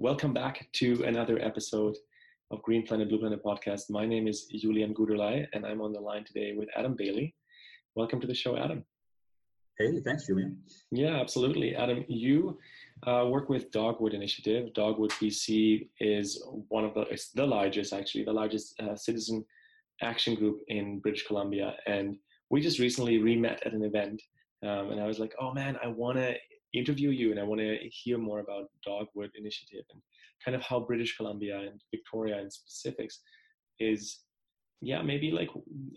Welcome back to another episode of Green Planet Blue Planet podcast. My name is Julian Guderlei, and I'm on the line today with Adam Bailey. Welcome to the show, Adam. Hey, thanks, Julian. Yeah, absolutely. Adam, you uh, work with Dogwood Initiative. Dogwood BC is one of the, it's the largest, actually, the largest uh, citizen action group in British Columbia. And we just recently re-met at an event. Um, and I was like, oh man, I want to interview you and I want to hear more about Dogwood Initiative and kind of how British Columbia and Victoria in specifics is, yeah, maybe like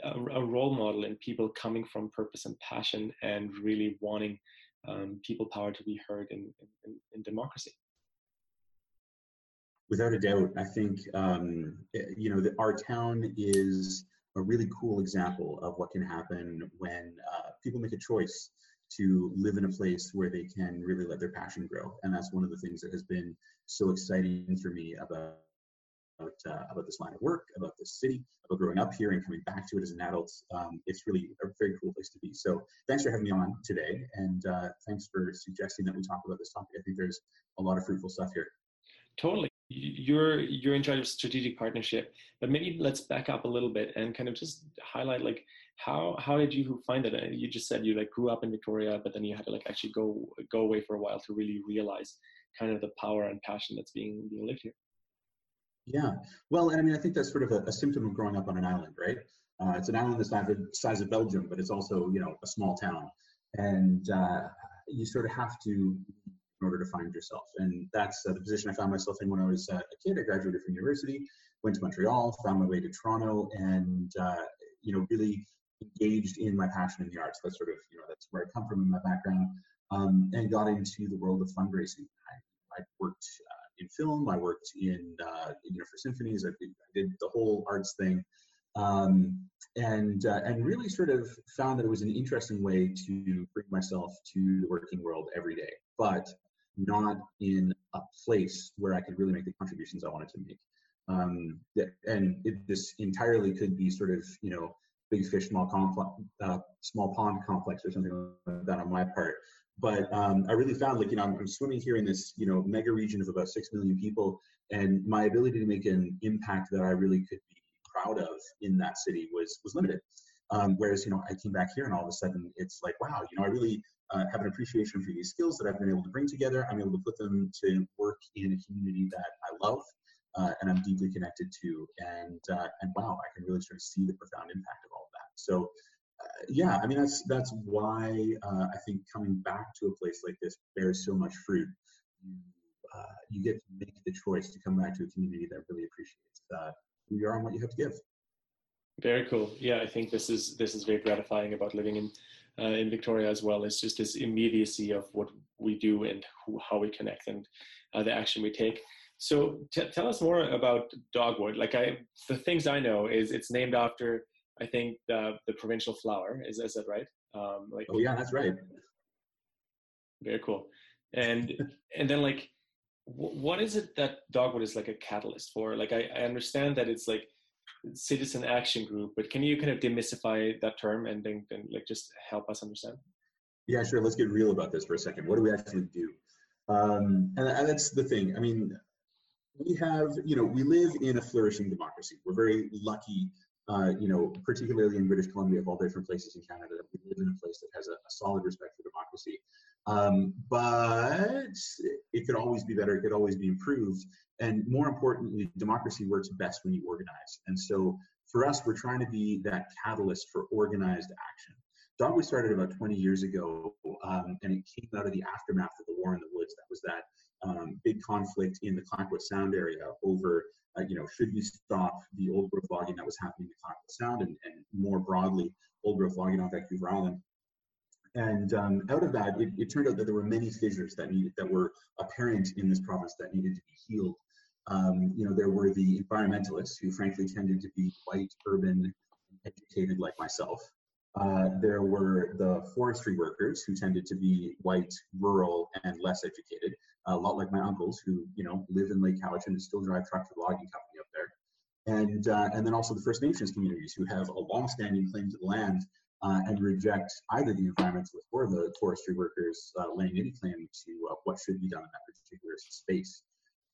a, a role model in people coming from purpose and passion and really wanting um, people power to be heard in, in, in, democracy. Without a doubt, I think um, you know that our town is a really cool example of what can happen when uh, people make a choice to live in a place where they can really let their passion grow. And that's one of the things that has been so exciting for me about about, uh, about this line of work, about this city, about growing up here and coming back to it as an adult. Um, it's really a very cool place to be. So thanks for having me on today, and uh, thanks for suggesting that we talk about this topic. I think there's a lot of fruitful stuff here. Totally. You're you're in charge of strategic partnership, but maybe let's back up a little bit and kind of just highlight like how how did you find it? You just said you like grew up in Victoria, but then you had to like actually go go away for a while to really realize kind of the power and passion that's being being lived here. Yeah, well, and I mean, I think that's sort of a, a symptom of growing up on an island, right? Uh, it's an island the size of, size of Belgium, but it's also you know a small town, and uh, you sort of have to in order to find yourself. And that's uh, the position I found myself in when I was uh, a kid. I graduated from university, went to Montreal, found my way to Toronto, and uh, you know really engaged in my passion in the arts. That's sort of, you know, that's where I come from in my background, um, and got into the world of fundraising. I, I worked uh, in film, I worked in, uh, you know, for symphonies, I did, I did the whole arts thing. Um, and uh, and really sort of found that it was an interesting way to bring myself to the working world every day, but not in a place where I could really make the contributions I wanted to make. Um, and it, this entirely could be sort of you know big fish, small complex, uh, small pond complex or something like that on my part. But um, I really found like, you know, I'm, I'm, swimming here in this, you know, mega region of about 6 million people and my ability to make an impact that I really could be proud of in that city was, was limited. Um, whereas, you know, I came back here and all of a sudden it's like, wow, you know, I really uh, have an appreciation for these skills that I've been able to bring together. I'm able to put them to work in a community that I love uh, and I'm deeply connected to. And uh, and wow, I can really sort of see the profound impact of all. So uh, yeah, I mean that's that's why uh, I think coming back to a place like this bears so much fruit. You, uh, you get to make the choice to come back to a community that really appreciates uh, who you are and what you have to give. Very cool. Yeah, I think this is this is very gratifying about living in uh, in Victoria as well. It's just this immediacy of what we do and who, how we connect and uh, the action we take. So t- tell us more about dogwood. Like I, the things I know is it's named after I think the the provincial flower. Is is that right? Um, like oh yeah, that's right. Very cool. And and then like, w- what is it that dogwood is like a catalyst for? Like I, I understand that it's like citizen action group, but can you kind of demystify that term and then, then like just help us understand? Yeah, sure. Let's get real about this for a second. What do we actually do? Um, and, and that's the thing. I mean, we have, you know, we live in a flourishing democracy. We're very lucky, uh, you know, particularly in British Columbia, of all different places in Canada, we live in a place that has a, a solid respect for democracy. Um, but it could always be better. It could always be improved. And more importantly, democracy works best when you organize. And so for us, we're trying to be that catalyst for organized action. Dogwood started about 20 years ago, um, and it came out of the aftermath of the War in the Woods. That was that um, big conflict in the Clayoquot Sound area over, uh, you know, should we stop the old growth logging that was happening in Clayoquot Sound and, and more broadly, old growth logging on Vancouver Island. And um, out of that, it, it, turned out that there were many fissures that needed that were apparent in this province that needed to be healed. Um, you know, there were the environmentalists who, frankly, tended to be white, urban, educated like myself, uh, there were the forestry workers who tended to be white, rural, and less educated, a lot like my uncles who, you know, live in Lake Cowichan and still drive truck for the logging company up there. And, uh, and then also the First Nations communities who have a long-standing claim to the land uh, and reject either the environmentalists or the forestry workers uh, laying any claim to uh, what should be done in that particular space.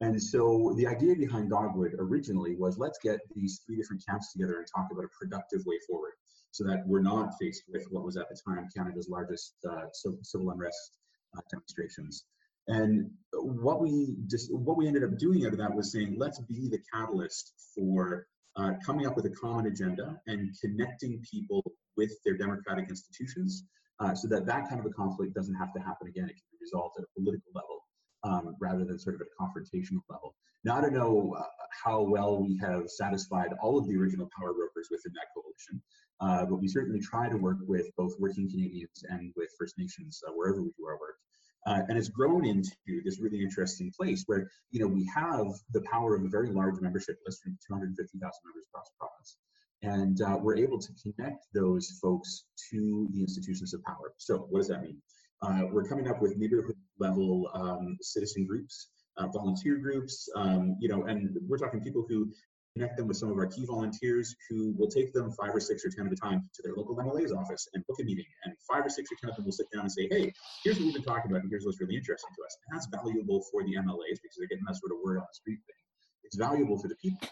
And so the idea behind Dogwood originally was let's get these three different camps together and talk about a productive way forward so that we're not faced with what was at the time Canada's largest uh, civil unrest uh, demonstrations. And what we just what we ended up doing out of that was saying let's be the catalyst for uh, coming up with a common agenda and connecting people with their democratic institutions uh, so that that kind of a conflict doesn't have to happen again. It can be resolved at a political level um, rather than sort of at a confrontational level. Now, I don't know uh, how well we have satisfied all of the original power brokers within that coalition, uh, but we certainly try to work with both working Canadians and with First Nations uh, wherever we do our work. Uh, and it's grown into this really interesting place where you know we have the power of a very large membership list from 250,000 members across the province, and uh, we're able to connect those folks to the institutions of power. So what does that mean? Uh, we're coming up with neighborhood level um, citizen groups, uh, volunteer groups, um, you know, and we're talking people who connect them with some of our key volunteers who will take them five or six or 10 at a time to their local MLA's office and book a meeting. And five or six or 10 of them will sit down and say, hey, here's what we've been talking about, and here's what's really interesting to us. And that's valuable for the MLAs because they're getting that sort of word on the street thing. It's valuable for the people.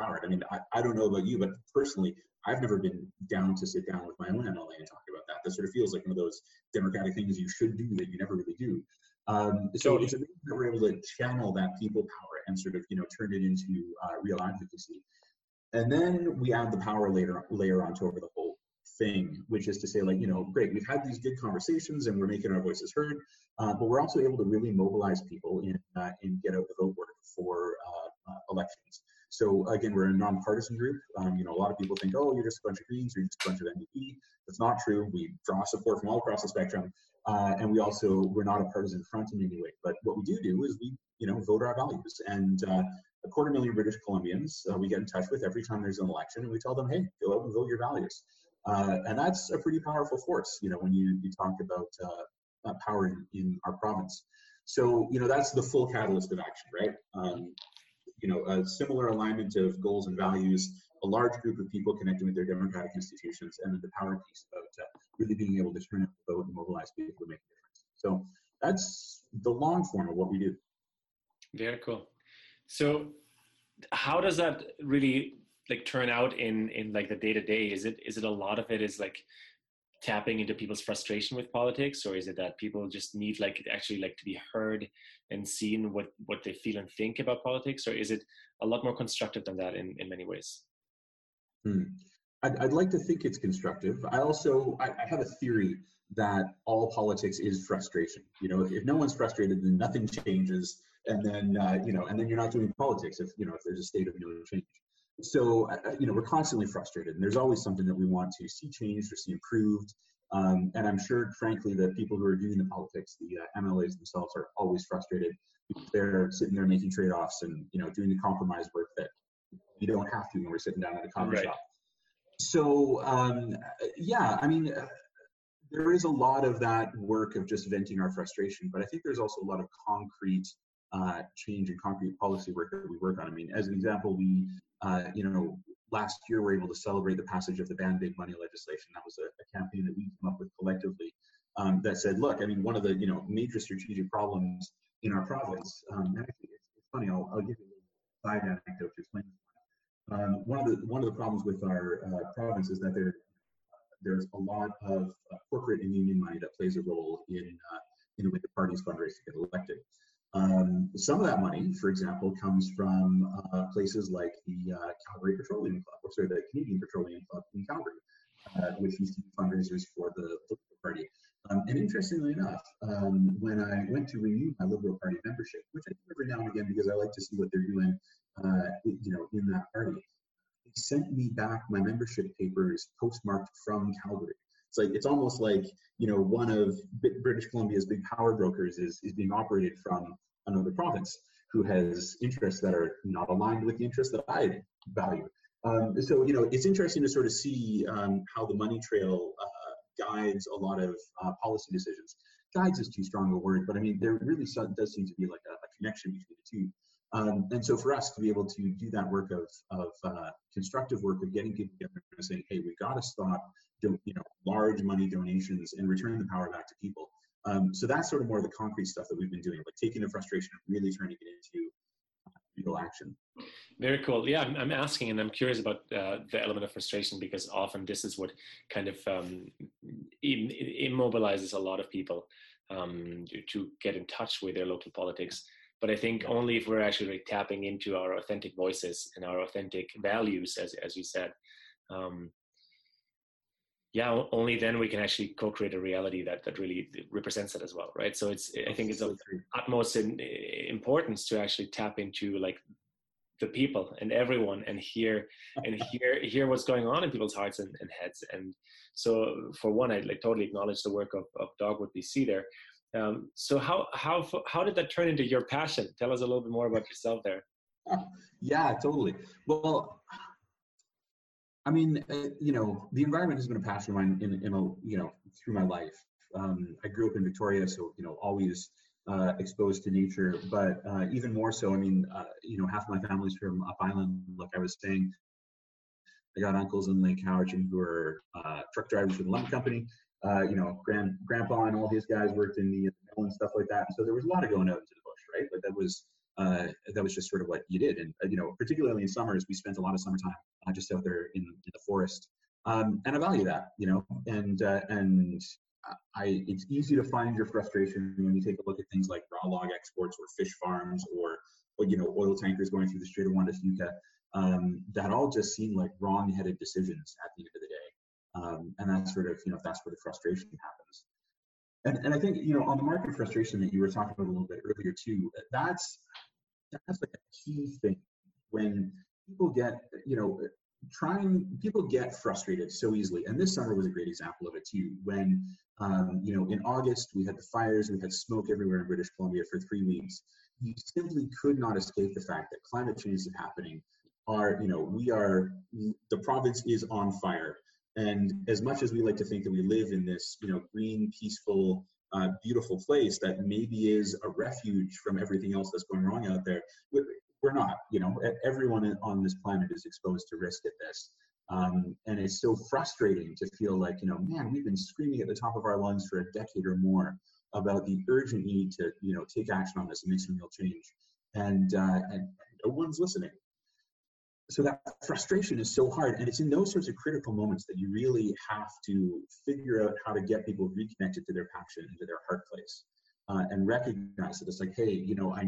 I mean, I, I don't know about you, but personally, I've never been down to sit down with my own MLA and talk about that. That sort of feels like one of those democratic things you should do that you never really do. Um, so it's amazing that we're able to channel that people power and sort of you know turn it into uh, real advocacy. And then we add the power layer layer onto over the whole thing, which is to say, like you know, great, we've had these good conversations and we're making our voices heard, uh, but we're also able to really mobilize people in uh, and get out the vote work for uh, uh, elections. So again, we're a nonpartisan group. Um, you know, a lot of people think, oh, you're just a bunch of Greens, you're just a bunch of NDP. That's not true. We draw support from all across the spectrum, uh, and we also we're not a partisan front in any way. But what we do do is we, you know, vote our values. And uh, a quarter million British Columbians uh, we get in touch with every time there's an election, and we tell them, hey, go out and vote your values. Uh, and that's a pretty powerful force, you know, when you you talk about uh, power in, in our province. So, you know, that's the full catalyst of action, right? Um, you know, a similar alignment of goals and values, a large group of people connecting with their democratic institutions, and then the power piece about uh, really being able to turn out the vote and mobilize people to make a difference. So that's the long form of what we do. Very cool. So how does that really like turn out in in like the day to day? Is it is it a lot of it is like tapping into people's frustration with politics or is it that people just need like actually like to be heard and seen what what they feel and think about politics or is it a lot more constructive than that in in many ways? Hmm. I'd, I'd like to think it's constructive. I also I, I have a theory that all politics is frustration. You know if, if no one's frustrated then nothing changes and then uh, you know and then you're not doing politics if you know if there's a state of no change so uh, you know we're constantly frustrated and there's always something that we want to see changed or see improved um, and i'm sure frankly that people who are doing the politics the uh, mlas themselves are always frustrated because they're sitting there making trade-offs and you know doing the compromise work that you don't have to when we're sitting down at a coffee right. shop so um, yeah i mean uh, there is a lot of that work of just venting our frustration but i think there's also a lot of concrete uh, change and concrete policy work that we work on. I mean, as an example, we uh, you know, last year we were able to celebrate the passage of the ban big money legislation. That was a, a campaign that we came up with collectively um, that said, look, I mean, one of the you know major strategic problems in our province. Um, actually, it's, it's, funny. I'll, I'll, give you a side anecdote to explain. Um, one of the one of the problems with our uh, province is that there there's a lot of uh, corporate and union money that plays a role in uh, in the way the parties fundraise to get elected. Um, some of that money, for example, comes from uh, places like the uh, Calgary Petroleum Club, or sorry, the Canadian Petroleum Club in Calgary, uh, which used to be fundraisers for the Liberal Party. Um, and interestingly enough, um, when I went to renew my Liberal Party membership, which I do every now and again because I like to see what they're doing, uh, you know, in that party, they sent me back my membership papers postmarked from Calgary. It's like it's almost like you know one of British Columbia's big power brokers is is being operated from another province who has interests that are not aligned with the interests that I value. Um, so you know it's interesting to sort of see um, how the money trail uh, guides a lot of uh, policy decisions. Guides is too strong a word, but I mean there really does seem to be like a, a connection between the two. Um, and so for us to be able to do that work of, of uh, constructive work of getting people together and saying, hey, we've got to stop you know, large money donations and returning the power back to people. Um, so that's sort of more of the concrete stuff that we've been doing, like taking the frustration and really turning it into real action. Very cool. Yeah, I'm, I'm asking, and I'm curious about uh, the element of frustration because often this is what kind of um, immobilizes a lot of people um, to get in touch with their local politics. But I think only if we're actually tapping into our authentic voices and our authentic values, as as you said, um, yeah, only then we can actually co-create a reality that that really represents it as well, right? So it's I think it's of utmost in, importance to actually tap into like the people and everyone and hear and hear hear what's going on in people's hearts and, and heads. And so for one, I like totally acknowledge the work of, of Dogwood BC there. Um, so how how how did that turn into your passion? Tell us a little bit more about yourself there. Yeah, totally. Well, I mean, uh, you know, the environment has been a passion of mine in, in a, you know, through my life. Um, I grew up in Victoria, so you know, always uh, exposed to nature. But uh, even more so, I mean, uh, you know, half my family's from Up Island. Like I was saying, I got uncles in Lake Cowichan who are uh, truck drivers for the lumber company. Uh, you know, grand grandpa and all these guys worked in the mill and stuff like that. So there was a lot of going out into the bush, right? Like that was uh, that was just sort of what you did. And uh, you know, particularly in summers, we spent a lot of summertime uh, just out there in, in the forest. Um, and I value that, you know, and uh, and I it's easy to find your frustration when you take a look at things like raw log exports or fish farms or, or you know oil tankers going through the Strait of Juan de Fuca. Um, that all just seem like wrong-headed decisions at the end of the day. Um, and that's sort of you know that's where the frustration happens. And, and I think you know on the market frustration that you were talking about a little bit earlier too, that's that's like a key thing. When people get you know trying people get frustrated so easily. And this summer was a great example of it too. When um, you know in august we had the fires we had smoke everywhere in british columbia for three weeks. You simply could not escape the fact that climate change is happening. Are you know we are the province is on fire and as much as we like to think that we live in this you know green peaceful uh, beautiful place that maybe is a refuge from everything else that's going wrong out there. We're not, you know, everyone on this planet is exposed to risk at this. Um, and it's so frustrating to feel like, you know, man, we've been screaming at the top of our lungs for a decade or more about the urgent need to, you know, take action on this and make some real change. And, uh, and no one's listening so that frustration is so hard and it's in those sorts of critical moments that you really have to figure out how to get people reconnected to their passion and to their heart place uh, and recognize that it's like hey you know I,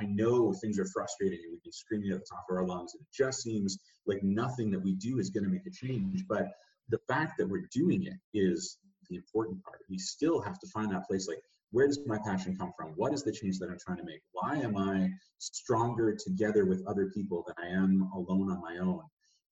I know things are frustrating and we've been screaming at the top of our lungs and it just seems like nothing that we do is going to make a change but the fact that we're doing it is the important part. We still have to find that place like where does my passion come from? What is the change that I'm trying to make? Why am I stronger together with other people than I am alone on my own?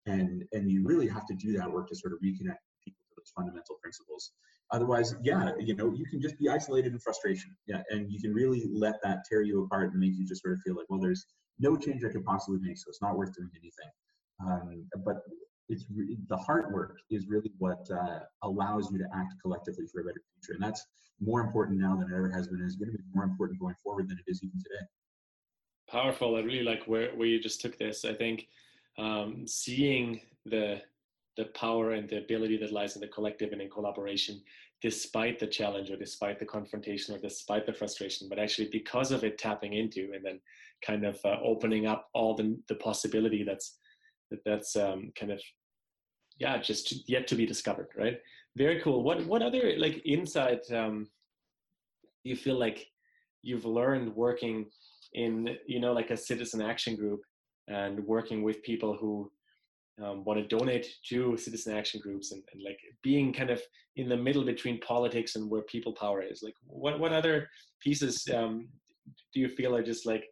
And and you really have to do that work to sort of reconnect people to those fundamental principles. Otherwise, yeah, you know, you can just be isolated in frustration. Yeah, and you can really let that tear you apart and make you just sort of feel like, well, there's no change I could possibly make, so it's not worth doing anything. Um, but it's re- the hard work is really what uh, allows you to act collectively for a better future, and that's more important now than it ever has been. It's going to be more important going forward than it is even today. Powerful. I really like where where you just took this. I think um, seeing the the power and the ability that lies in the collective and in collaboration, despite the challenge or despite the confrontation or despite the frustration, but actually because of it tapping into and then kind of uh, opening up all the the possibility that's that that's um, kind of yeah just yet to be discovered right? Very cool. What what other like insight um, you feel like you've learned working in you know like a citizen action group and working with people who um, want to donate to citizen action groups and, and like being kind of in the middle between politics and where people power is? Like what what other pieces um, do you feel are just like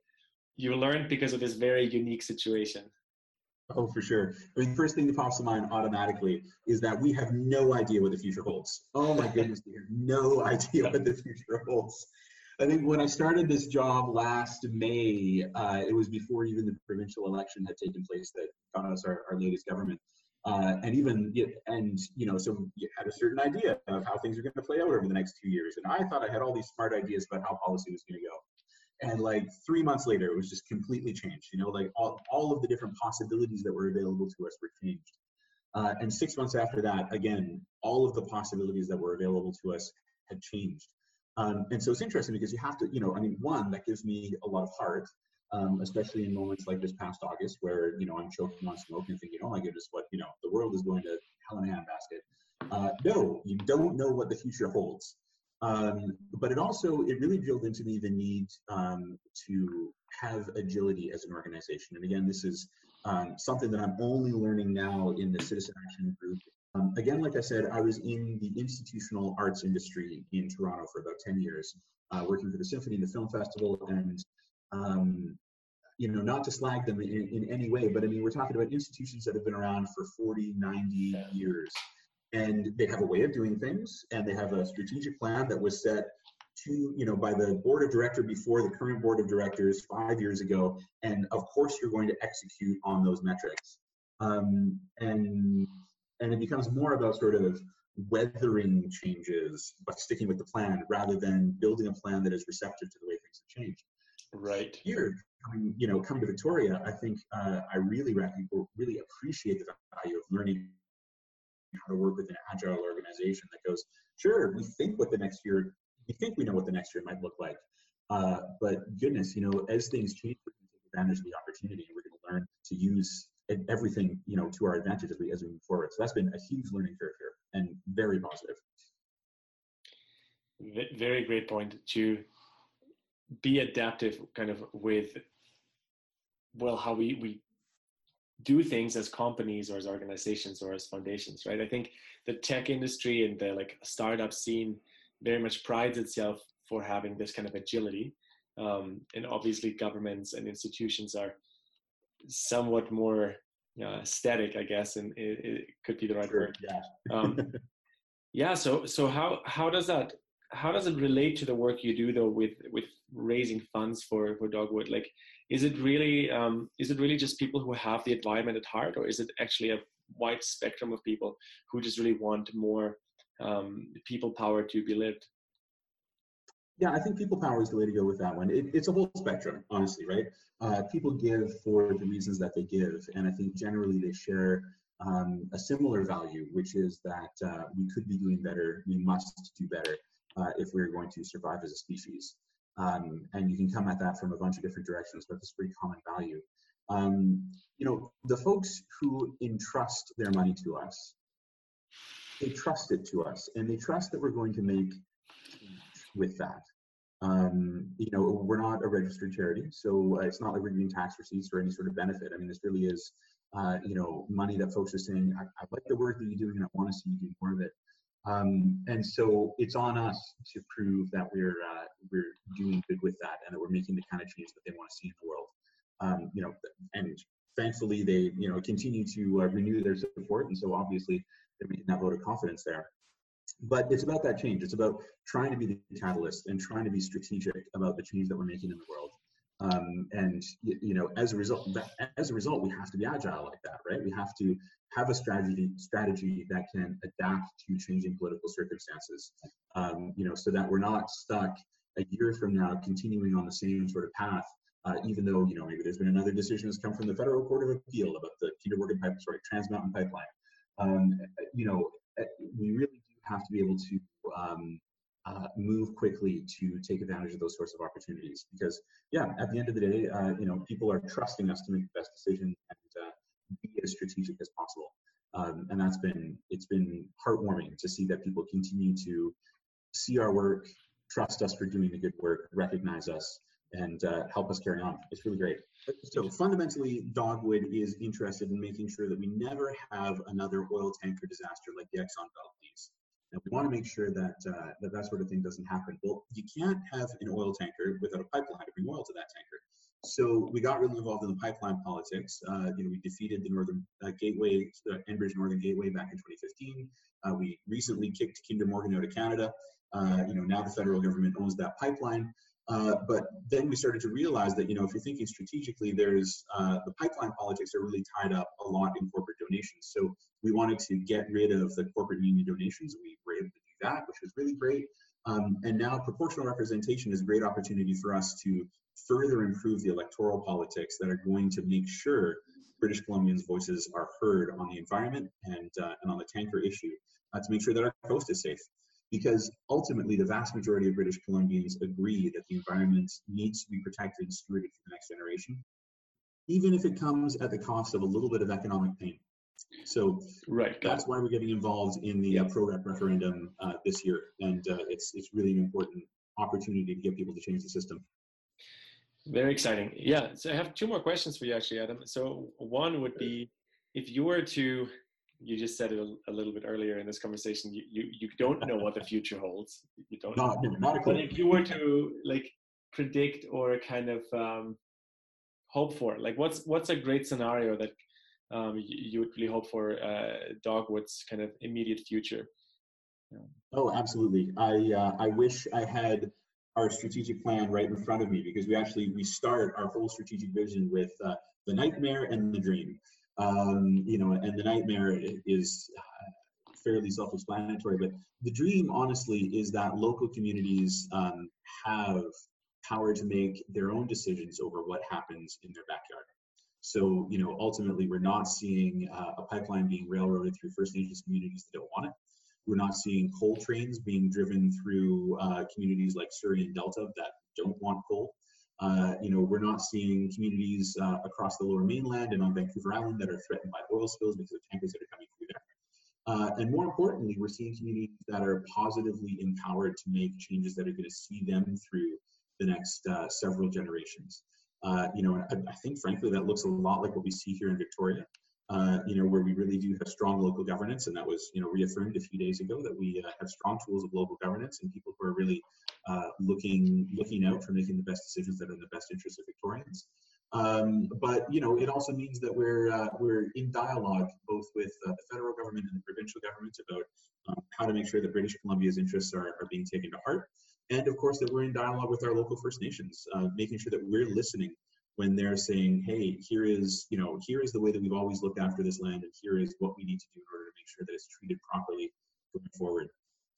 you learned because of this very unique situation Oh, for sure. I mean, the first thing that pops to mind automatically is that we have no idea what the future holds. Oh my goodness, we have no idea what the future holds. I think when I started this job last May, uh, it was before even the provincial election had taken place that got us our, our latest government. Uh, and even and you know so you had a certain idea of how things are going to play out over the next two years and i thought i had all these smart ideas about how policy was going to go and like three months later it was just completely changed you know like all, all of the different possibilities that were available to us were changed uh, and six months after that again all of the possibilities that were available to us had changed um, and so it's interesting because you have to you know i mean one that gives me a lot of heart um, especially in moments like this past August, where you know I'm choking on smoke and thinking, "Oh my goodness, what you know, the world is going to hell in a handbasket." Uh, no, you don't know what the future holds. Um, but it also it really drilled into me the need um, to have agility as an organization. And again, this is um, something that I'm only learning now in the Citizen Action Group. Um, again, like I said, I was in the institutional arts industry in Toronto for about 10 years, uh, working for the Symphony and the Film Festival, and um, you know, not to slag them in, in any way, but I mean, we're talking about institutions that have been around for 40, 90 years and they have a way of doing things and they have a strategic plan that was set to you know by the board of director before the current board of directors five years ago. And of course you're going to execute on those metrics. Um, and and it becomes more about sort of weathering changes but sticking with the plan rather than building a plan that is receptive to the way things have changed. Right. Here coming you know coming to victoria i think uh, i really really appreciate the value of learning how to work with an agile organization that goes, sure, we think what the next year, we think we know what the next year might look like. Uh, but goodness, you know, as things change, we're going to take advantage of the opportunity and we're going to learn to use everything, you know, to our advantage as we, as we move forward. So that's been a huge learning curve here and very positive. Very great point to be adaptive kind of with well how we we do things as companies or as organizations or as foundations, right? I think the tech industry and the like startup scene very much prides itself for having this kind of agility. Um, and obviously, governments and institutions are somewhat more uh, static, I guess, and it, it, could be the right word. Yeah. um, yeah. So, so how how does that how does it relate to the work you do though with with raising funds for for Dogwood? Like, is it really um, is it really just people who have the environment at heart, or is it actually a wide spectrum of people who just really want more um, people power to be lived? Yeah, I think people power is the way to go with that one. It, it's a whole spectrum, honestly, right? Uh, people give for the reasons that they give, and I think generally they share um, a similar value, which is that uh, we could be doing better, we must do better uh, if we're going to survive as a species. Um, and you can come at that from a bunch of different directions, but it's a pretty common value. Um, you know, the folks who entrust their money to us, they trust it to us, and they trust that we're going to make with that. Um, you know, we're not a registered charity, so uh, it's not like we're getting tax receipts or any sort of benefit. I mean, this really is, uh, you know, money that folks are saying, I, I like the work that you're doing and I want to see you do more of it. Um, and so it's on us to prove that we're uh, we're doing good with that and that we're making the kind of change that they want to see in the world. Um, you know, and thankfully they you know continue to uh, renew their support, and so obviously they're making that vote of confidence there. But it's about that change. It's about trying to be the catalyst and trying to be strategic about the change that we're making in the world. Um, and you know, as a result, as a result, we have to be agile like that, right? We have to have a strategy strategy that can adapt to changing political circumstances. Um, you know, so that we're not stuck a year from now continuing on the same sort of path. Uh, even though you know maybe there's been another decision that's come from the federal court of appeal about the Kinder Morgan pipe, sorry, Trans Mountain pipeline. Um, you know, we really do have to be able to um, uh, move quickly to take advantage of those sorts of opportunities. Because yeah, at the end of the day, uh, you know, people are trusting us to make the best decision and uh, be as strategic as possible. Um, and that's been it's been heartwarming to see that people continue to see our work, trust us for doing the good work, recognize us, and uh, help us carry on. It's really great. So fundamentally, Dogwood is interested in making sure that we never have another oil tanker disaster like the Exxon Valdez. And we want to make sure that, uh, that that sort of thing doesn't happen. Well, you can't have an oil tanker without a pipeline to bring oil to that tanker. So we got really involved in the pipeline politics. Uh, you know, we defeated the Northern uh, Gateway, the Enbridge Northern Gateway back in 2015. Uh, we recently kicked Kinder Morgan out of Canada. Uh, you know, now the federal government owns that pipeline. Uh, but then we started to realize that, you know, if you're thinking strategically, there's uh, the pipeline politics are really tied up a lot in corporate donations. So we wanted to get rid of the corporate union donations. We were able to do that, which was really great. Um, and now proportional representation is a great opportunity for us to further improve the electoral politics that are going to make sure British Columbians' voices are heard on the environment and, uh, and on the tanker issue uh, to make sure that our coast is safe. Because ultimately the vast majority of British Columbians agree that the environment needs to be protected and stewarded for the next generation, even if it comes at the cost of a little bit of economic pain. So right, that's why we're getting involved in the uh, ProRep referendum uh, this year, and uh, it's it's really an important opportunity to get people to change the system. Very exciting. Yeah. So I have two more questions for you, actually, Adam. So one would be, if you were to, you just said it a, a little bit earlier in this conversation. You, you you don't know what the future holds. You don't. Not, know. not. But if you were to like predict or kind of um, hope for, like what's what's a great scenario that um, you, you, would really hope for uh, Dogwood's kind of immediate future? Oh, absolutely. I uh, I wish I had our strategic plan right in front of me because we actually we start our whole strategic vision with uh, the nightmare and the dream. Um, you know, and the nightmare is uh, fairly self-explanatory, but the dream, honestly, is that local communities um, have power to make their own decisions over what happens in their backyard. So, you know, ultimately, we're not seeing uh, a pipeline being railroaded through First Nations communities that don't want it. We're not seeing coal trains being driven through uh, communities like Surrey and Delta that don't want coal. Uh, you know, we're not seeing communities uh, across the lower mainland and on Vancouver Island that are threatened by oil spills because of tankers that are coming through there. Uh, and more importantly, we're seeing communities that are positively empowered to make changes that are going to see them through the next uh, several generations. Uh, you know, I, I, think frankly that looks a lot like what we see here in Victoria you know, where we really do have strong local governance, and that was, you know, reaffirmed a few days ago that we have strong tools of local governance and people who are really uh, looking looking out for making the best decisions that are in the best interest of Victorians. Um, but you know, it also means that we're uh, we're in dialogue both with uh, the federal government and the provincial government about um, how to make sure that British Columbia's interests are, are being taken to heart, and of course that we're in dialogue with our local First Nations, uh, making sure that we're listening when they're saying, hey, here is, you know, here is the way that we've always looked after this land, and here is what we need to do in order to make sure that it's treated properly going forward.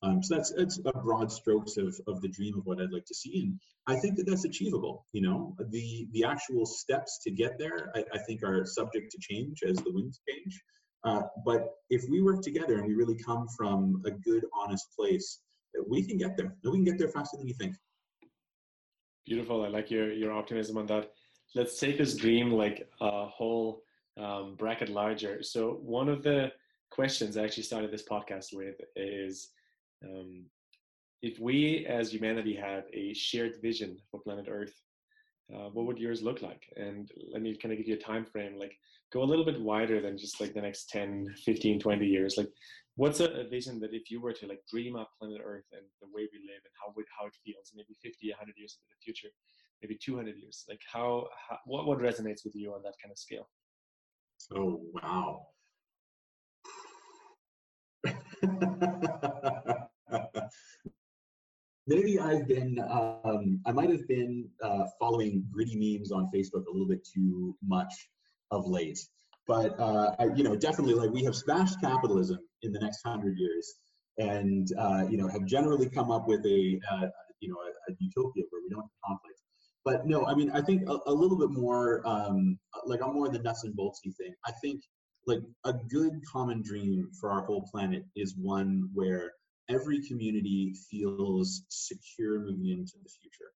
Um, so that's that's a broad strokes of, of the dream of what I'd like to see, and I think that that's achievable. You know, the the actual steps to get there, I, I think, are subject to change as the winds change. Uh, but if we work together and we really come from a good, honest place, we can get there. We can get there faster than you think. Beautiful. I like your your optimism on that let's take this dream like a whole um, bracket larger. So one of the questions I actually started this podcast with is um, if we as humanity had a shared vision for planet Earth, uh, what would yours look like? And let me kind of give you a time frame, like go a little bit wider than just like the next 10, 15, 20 years. Like what's a, a vision that if you were to like dream up planet Earth and the way we live and how, we, how it feels, maybe 50, 100 years into the future, maybe 200 years like how, how what what resonates with you on that kind of scale oh wow maybe I've been, um, I might have been uh, following gritty memes on Facebook a little bit too much of late. But, uh, I, you know, definitely like we have smashed capitalism in the next hundred years and, uh, you know, have generally come up with a, uh, you know, a, a, utopia where we don't have conflict but no, I mean, I think a, a little bit more um, like I'm more the nuts and boltsy thing. I think like a good common dream for our whole planet is one where every community feels secure moving into the future.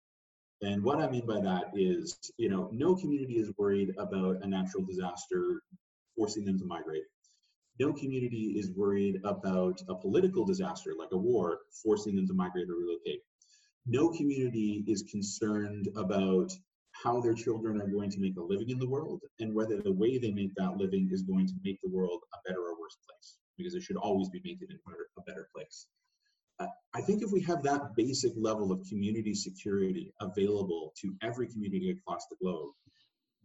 And what I mean by that is, you know, no community is worried about a natural disaster forcing them to migrate. No community is worried about a political disaster like a war forcing them to migrate or relocate no community is concerned about how their children are going to make a living in the world and whether the way they make that living is going to make the world a better or worse place because it should always be making it a better place. Uh, i think if we have that basic level of community security available to every community across the globe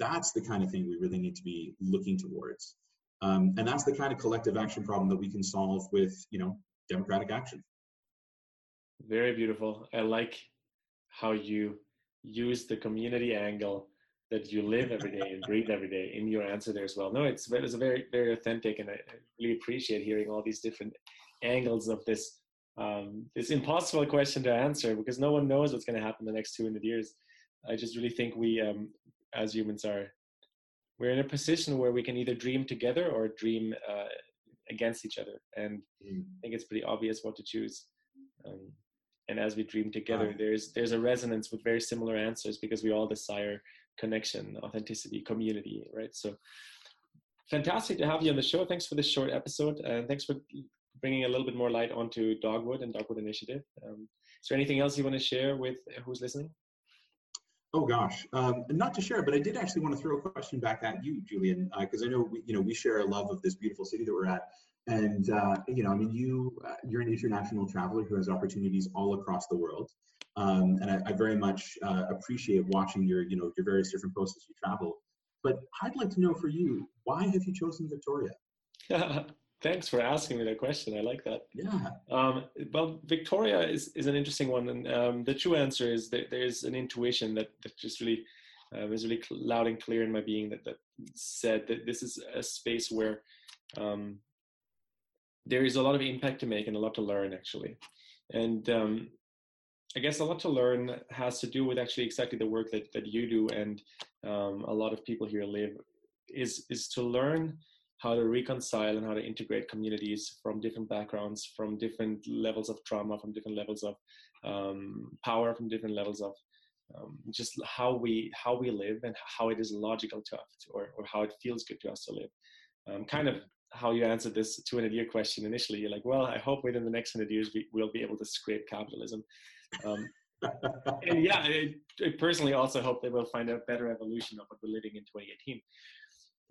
that's the kind of thing we really need to be looking towards. Um, and that's the kind of collective action problem that we can solve with you know democratic action. Very beautiful. I like how you use the community angle that you live every day and breathe every day in your answer there as well. No, it's it was a very very authentic, and I, really appreciate hearing all these different angles of this um, this impossible question to answer because no one knows what's going to happen the next 200 years. I just really think we, um, as humans, are we're in a position where we can either dream together or dream uh, against each other, and mm. I think it's pretty obvious what to choose. Um, and as we dream together, wow. there's there's a resonance with very similar answers because we all desire connection, authenticity, community, right? So fantastic to have you on the show. Thanks for this short episode, and thanks for bringing a little bit more light onto Dogwood and Dogwood Initiative. Um, is there anything else you want to share with who's listening? Oh gosh, um, not to share, but I did actually want to throw a question back at you, Julian, because uh, I know we, you know we share a love of this beautiful city that we're at, and uh, you know, I mean, you uh, you're an international traveler who has opportunities all across the world, um, and I, I, very much uh, appreciate watching your you know your various different posts as you travel. But I'd like to know for you, why have you chosen Victoria? Thanks for asking me that question. I like that. Yeah. Um, well, Victoria is, is an interesting one, and um, the true answer is that there's an intuition that, that just really uh, was really loud and clear in my being that that said that this is a space where um, there is a lot of impact to make and a lot to learn actually, and um, I guess a lot to learn has to do with actually exactly the work that that you do and um, a lot of people here live is is to learn how to reconcile and how to integrate communities from different backgrounds, from different levels of trauma, from different levels of um, power, from different levels of um, just how we how we live and how it is logical to us, or or how it feels good to us to live. Um, kind of how you answered this 200 year question initially. You're like, well, I hope within the next 100 years we will be able to scrape capitalism. Um, and yeah, I, I, personally also hope they will find a better evolution of what we're living in 2018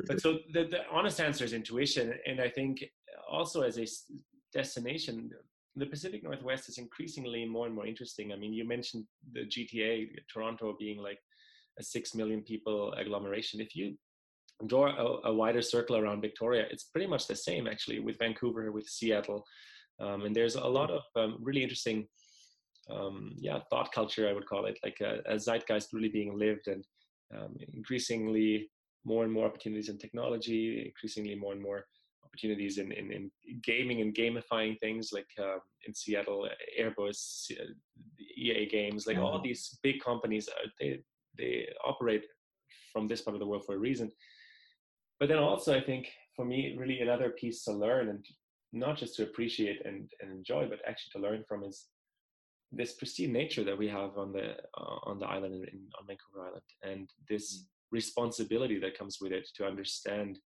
but so the, the honest answer is intuition and i think also as a destination the pacific northwest is increasingly more and more interesting. I mean you mentioned the gta toronto being like a 6 million people agglomeration. If you draw a, a wider circle around victoria it's pretty much the same actually with vancouver with seattle. Um, and there's a lot of um, really interesting um, yeah thought culture i would call it like a, a zeitgeist really being lived and um, increasingly more and more opportunities in technology, increasingly more and more opportunities in, in, in gaming and gamifying things like um, in Seattle, Airbus, uh, EA Games, like all these big companies, uh, they, they operate from this part of the world for a reason. But then also, I think for me, really another piece to learn and not just to appreciate and, and enjoy, but actually to learn from is this pristine nature that we have on the uh, on the island in, on Vancouver Island, and this mm. responsibility that comes with it to understand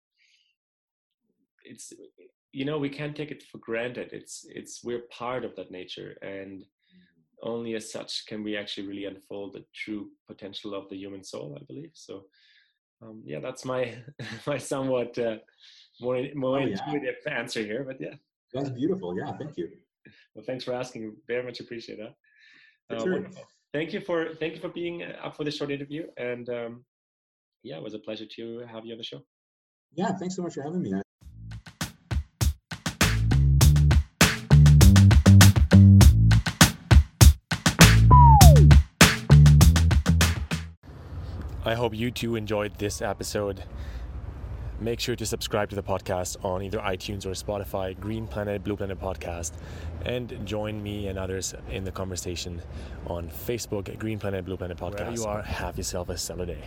it's you know we can't take it for granted. It's it's we're part of that nature and mm-hmm. only as such can we actually really unfold the true potential of the human soul i believe. So um, yeah that's my my somewhat uh, more more oh, intuitive answer here but yeah. That's beautiful. Yeah thank you well thanks for asking very much appreciate that uh, sure. thank you for thank you for being up for this short interview and um, yeah, it was a pleasure to have you on the show. Yeah, thanks so much for having me. I hope you too enjoyed this episode. Make sure to subscribe to the podcast on either iTunes or Spotify, Green Planet, Blue Planet Podcast, and join me and others in the conversation on Facebook, Green Planet, Blue Planet Podcast. Wherever you are, have yourself a stellar day.